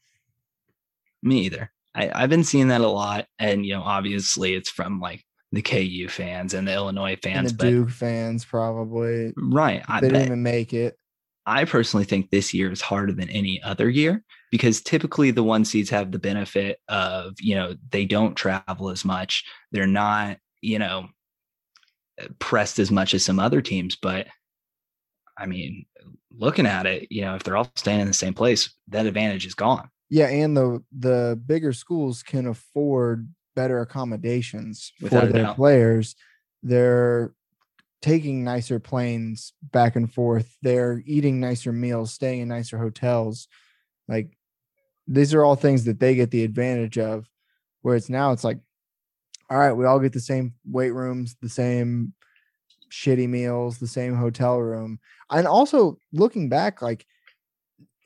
Me either. I, I've been seeing that a lot. And you know, obviously it's from like the KU fans and the Illinois and fans, the but Duke fans probably right. I they didn't even make it. I personally think this year is harder than any other year because typically the one seeds have the benefit of, you know, they don't travel as much. They're not, you know, pressed as much as some other teams. But I mean, looking at it, you know, if they're all staying in the same place, that advantage is gone. Yeah, and the the bigger schools can afford better accommodations Without for their doubt. players. They're taking nicer planes back and forth. They're eating nicer meals, staying in nicer hotels. Like these are all things that they get the advantage of. Where it's now, it's like, all right, we all get the same weight rooms, the same shitty meals, the same hotel room. And also looking back, like,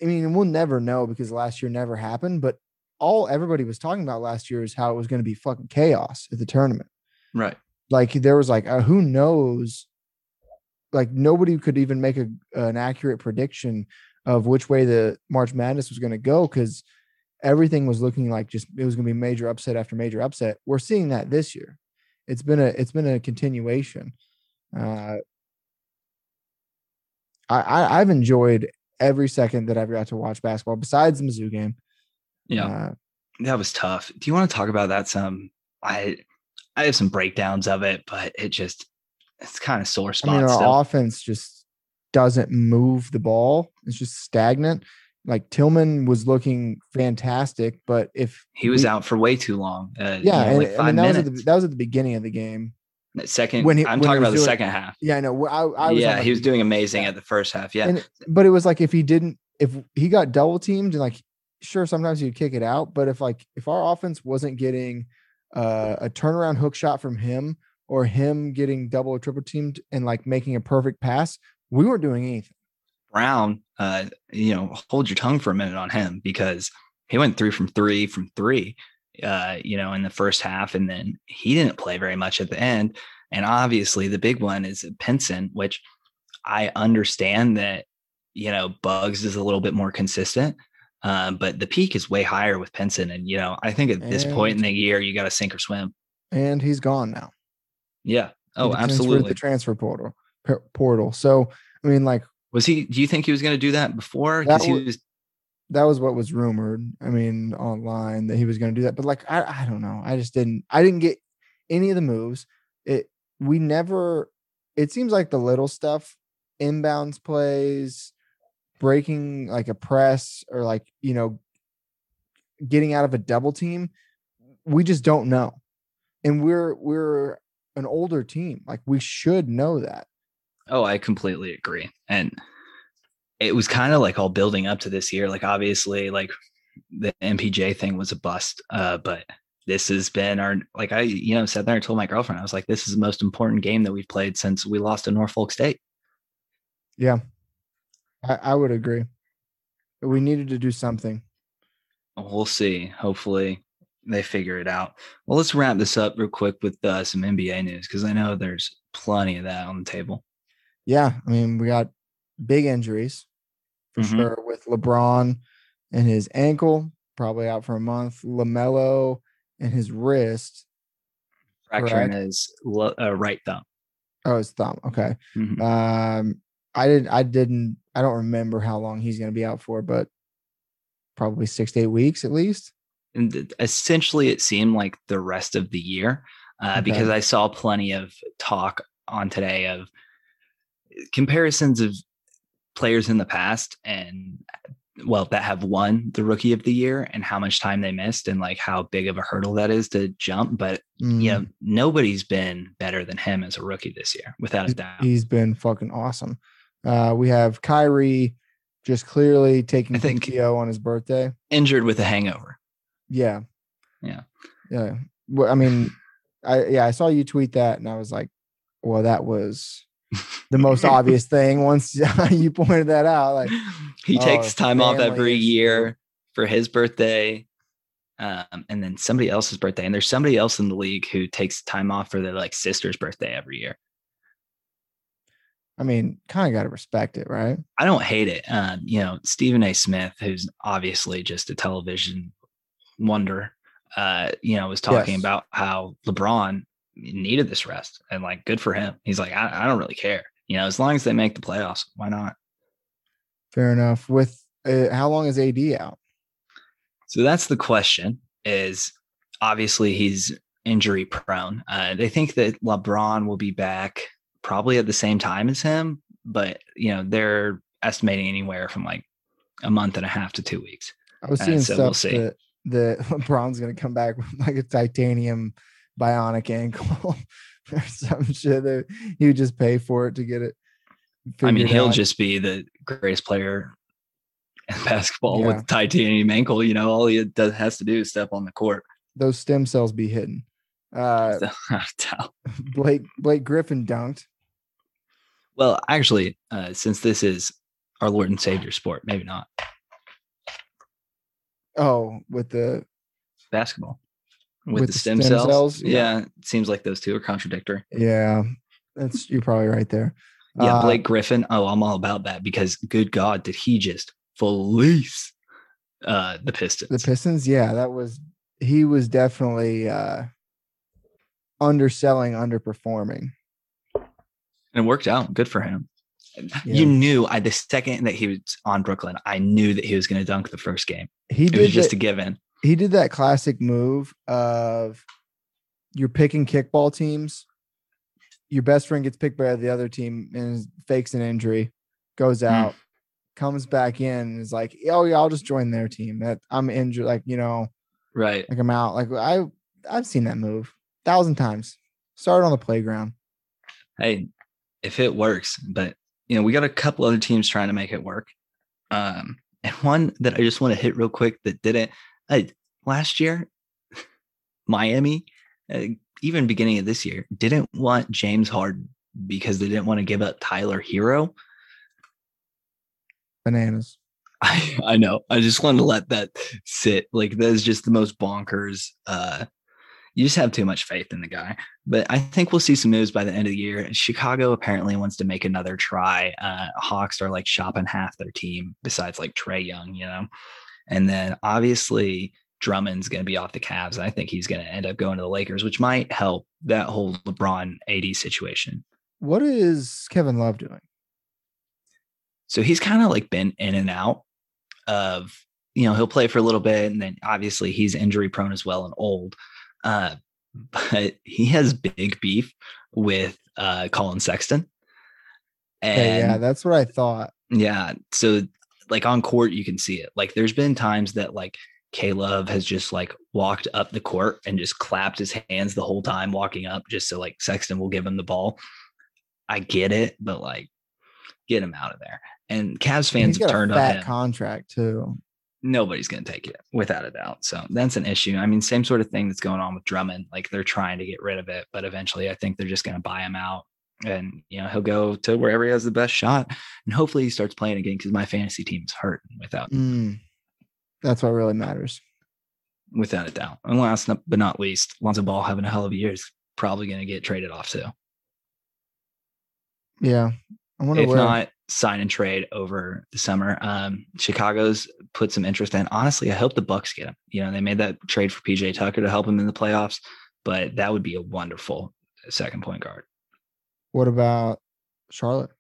I mean, we'll never know because last year never happened, but all everybody was talking about last year is how it was going to be fucking chaos at the tournament. Right. Like there was like, uh, who knows? Like nobody could even make a, an accurate prediction of which way the March Madness was going to go because everything was looking like just it was going to be major upset after major upset. We're seeing that this year. It's been a it's been a continuation. Uh, I, I I've enjoyed every second that I've got to watch basketball besides the Mizzou game. Yeah. Uh, that was tough. Do you want to talk about that some? I I have some breakdowns of it, but it just it's kind of sore I spot mean, our still. offense just doesn't move the ball. It's just stagnant. Like Tilmon was looking fantastic, but if he was we- out for way too long. Uh, you yeah, know, and, like I mean that was at the, that was at the beginning of the game. That second, when he- I'm when talking was about the second half. Yeah, I know. I, I was yeah, he was doing amazing at the first half. Yeah, And but it was like if he didn't, if he got double teamed, and like sure, sometimes he'd kick it out. But if like if our offense wasn't getting uh, a turnaround hook shot from him or him getting double or triple teamed and like making a perfect pass, we weren't doing anything. Brown, uh, you know, hold your tongue for a minute on him because he went three from three from three, uh, you know, in the first half, and then he didn't play very much at the end. And obviously, the big one is Pinson, which I understand that you know Buggs is a little bit more consistent, uh, but the peak is way higher with Pinson. And you know, I think at this point in the year, you got to sink or swim. And he's gone now. Yeah. Oh, absolutely. The transfer portal per- portal. So I mean, like Was he? Do you think he was going to do that before? Because he wa- was. That was what was rumored. I mean, online that he was going to do that, but like I, I don't know. I just didn't. I didn't get any of the moves. It we never. It seems like the little stuff, inbounds plays, breaking like a press or like you know, getting out of a double team. We just don't know, and we're we're an older team. Like we should know that. Oh, I completely agree. And it was kind of like all building up to this year. Like obviously, like the MPJ thing was a bust. Uh, but this has been our like I, you know, sat there and told my girlfriend, I was like, this is the most important game that we've played since we lost to Norfolk State. Yeah, I, I would agree. We needed to do something. We'll see. Hopefully they figure it out. Well, let's wrap this up real quick with uh, some NBA news because I know there's plenty of that on the table. Yeah, I mean, we got big injuries for Mhm. sure with LeBron and his ankle, probably out for a month. Lamelo and his wrist. Fracturing Correct. his uh, right thumb. Oh, his thumb. Okay. Mhm. Um, I didn't. I didn't. I don't remember how long he's going to be out for, but probably six to eight weeks at least. and essentially it seemed like the rest of the year uh, Okay. because I saw plenty of talk on today of comparisons of players in the past and well that have won the rookie of the year and how much time they missed and like how big of a hurdle that is to jump but Mm, you know nobody's been better than him as a rookie this year without a doubt he's been fucking awesome. Uh, we have Kyrie just clearly taking I think- PTO on his birthday. injured with a hangover Yeah. Yeah. Yeah. Well, I mean, I yeah, I saw you tweet that and I was like, well, that was the most obvious thing once (laughs) you pointed that out. Like (laughs) he Oh, takes time off every year for his birthday um, and then somebody else's birthday and there's somebody else in the league who takes time off for their like sister's birthday every year I mean, kind of got to respect it, right? i don't hate it um, you know stephen a smith who's obviously just a television wonder uh, you know was talking Yes. about how lebron needed this rest and like good for him he's like I, I don't really care you know as long as they make the playoffs why not Fair enough. With uh, how long is AD out? So that's the question is obviously he's injury prone. Uh, they think that LeBron will be back probably at the same time as him, but you know, they're estimating anywhere from like a month and a half to two weeks. I was Uh, seeing so stuff we'll see. that that (laughs) LeBron's going to come back with like a titanium bionic ankle (laughs) or some shit. That he would just pay for it to get it. I mean, he'll out. just be the greatest player in (laughs) basketball Yeah. with titanium ankle. You know, all he does has to do is step on the court. those stem cells be hidden. Uh, (laughs) Blake Blake Griffin dunked. well, actually, uh, since this is our Lord and Savior sport, maybe not Oh, with the basketball with, the, stem, stem cells. cells? Yeah. Yeah. it seems like those two are contradictory. yeah, that's you're probably right there. Yeah, Uh, Blake Griffin. Oh, I'm all about that because good God, did he just fleece uh, the Pistons? the Pistons. Yeah, that was he was definitely uh underselling, underperforming. and it worked out. Good for him. Yeah. You knew I the second that he was on Brooklyn, I knew that he was going to dunk the first game. He It was just that- a given. He did that classic move of you're picking kickball teams. Your best friend gets picked by the other team and fakes an injury, goes out, comes back in, and is like, "Oh yeah, I'll just join their team. That I'm injured, like you know, Right. like I'm out. Like I, I've seen that move a thousand times. Started on the playground. Hey, if it works, but you know, we got a couple other teams trying to make it work. Um, and one that I just want to hit real quick that didn't. Uh, last year, Miami, uh, even beginning of this year, didn't want James Harden because they didn't want to give up Tyler Herro. Bananas. (laughs) I, I know. I just wanted to let that sit. Like that is just the most bonkers. Uh, you just have too much faith in the guy. But I think we'll see some moves by the end of the year. Chicago apparently wants to make another try. Uh, Hawks are like shopping half their team besides like Trae Young, you know. And then obviously Drummond's going to be off the Cavs. I think he's going to end up going to the Lakers, which might help that whole LeBron AD situation. What is Kevin Love doing? So he's kind of like been in and out of, you know, he'll play for a little bit and then obviously he's injury prone as well and old. Uh, (laughs) but he has big beef with uh, Colin Sexton. And yeah, that's what I thought. yeah. So like on court, you can see it. Like there's been times that like K Love has just like walked up the court and just clapped his hands the whole time walking up just so like Sexton will give him the ball. I get it, but like get him out of there. And Cavs fans have a turned on fat him. contract too. Nobody's going to take it without a doubt. So that's an issue. I mean, same sort of thing that's going on with Drummond. Like they're trying to get rid of it, but eventually I think they're just going to buy him out and you know he'll go to wherever he has the best shot and hopefully he starts playing again because my fantasy team's hurt without Mm, that's what really matters. without a doubt. And last but not least Lonzo Ball having a hell of a year is probably going to get traded off too. Yeah, I wonder if where. not sign and trade over the summer. Um Chicago's put some interest in honestly I hope the Bucks get him. You know they made that trade for PJ Tucker to help him in the playoffs but that would be a wonderful second point guard What about Charlotte?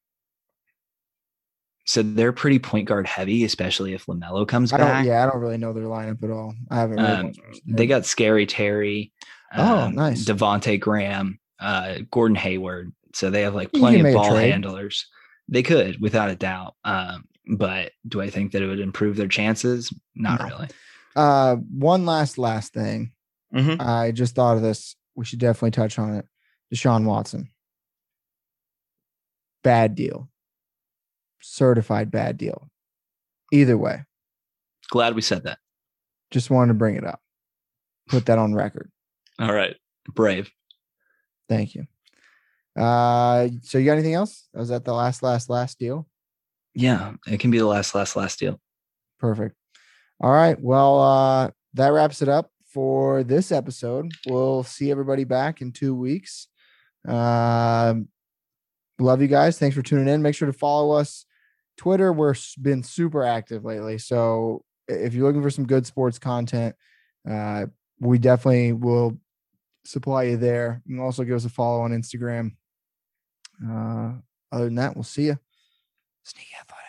so they're pretty point guard heavy especially if LaMelo comes I back don't. Yeah, I don't really know their lineup at all. I haven't. Really Um, watched much of they got Scary Terry. Oh, nice. Devonte Graham, uh, Gordon Hayward. So they have like plenty of ball handlers. They could, without a doubt. Um, but do I think that it would improve their chances? Not No. really. Uh, one last last thing. Mhm. I just thought of this. We should definitely touch on it. Deshaun Watson. Bad deal. Certified bad deal. Either way, Glad we said that. just wanted to bring it up. Put that on record. All right. Brave. Thank you. Uh, so you got anything else? Was that the last, last, last deal? Yeah, it can be the last, last, last deal. Perfect. All right. Well, uh, that wraps it up for this episode. We'll see everybody back in two weeks. Um, love you guys. Thanks for tuning in. Make sure to follow us. Twitter, we're been super active lately. So if you're looking for some good sports content, uh, we definitely will supply you there. You can also give us a follow on Instagram. Uh, other than that, we'll see you. Sneak athlete.